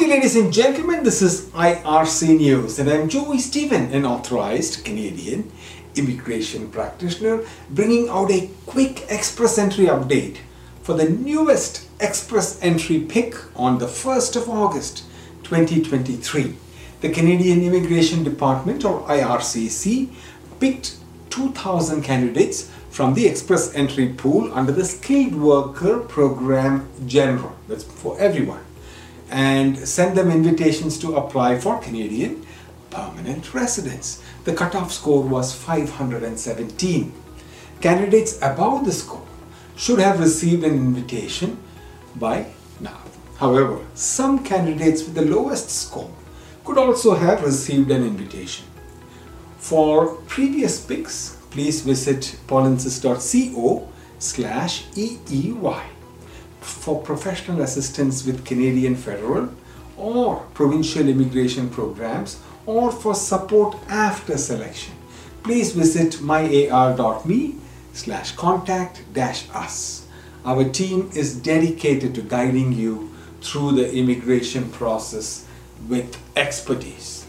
Day, ladies and gentlemen. This is IRC News, and I'm Joy Stephen, an authorized Canadian immigration practitioner, bringing out a quick express entry update for the newest express entry pick on the 1st of August 2023. The Canadian Immigration Department, or IRCC, picked 2,000 candidates from the express entry pool under the Skilled Worker Program General. That's for everyone and send them invitations to apply for Canadian permanent residence. The cutoff score was 517. Candidates above the score should have received an invitation by now. However, some candidates with the lowest score could also have received an invitation. For previous picks, please visit polinsys.co slash EEY for professional assistance with Canadian federal or provincial immigration programs or for support after selection, please visit myar.me slash contact dash us. Our team is dedicated to guiding you through the immigration process with expertise.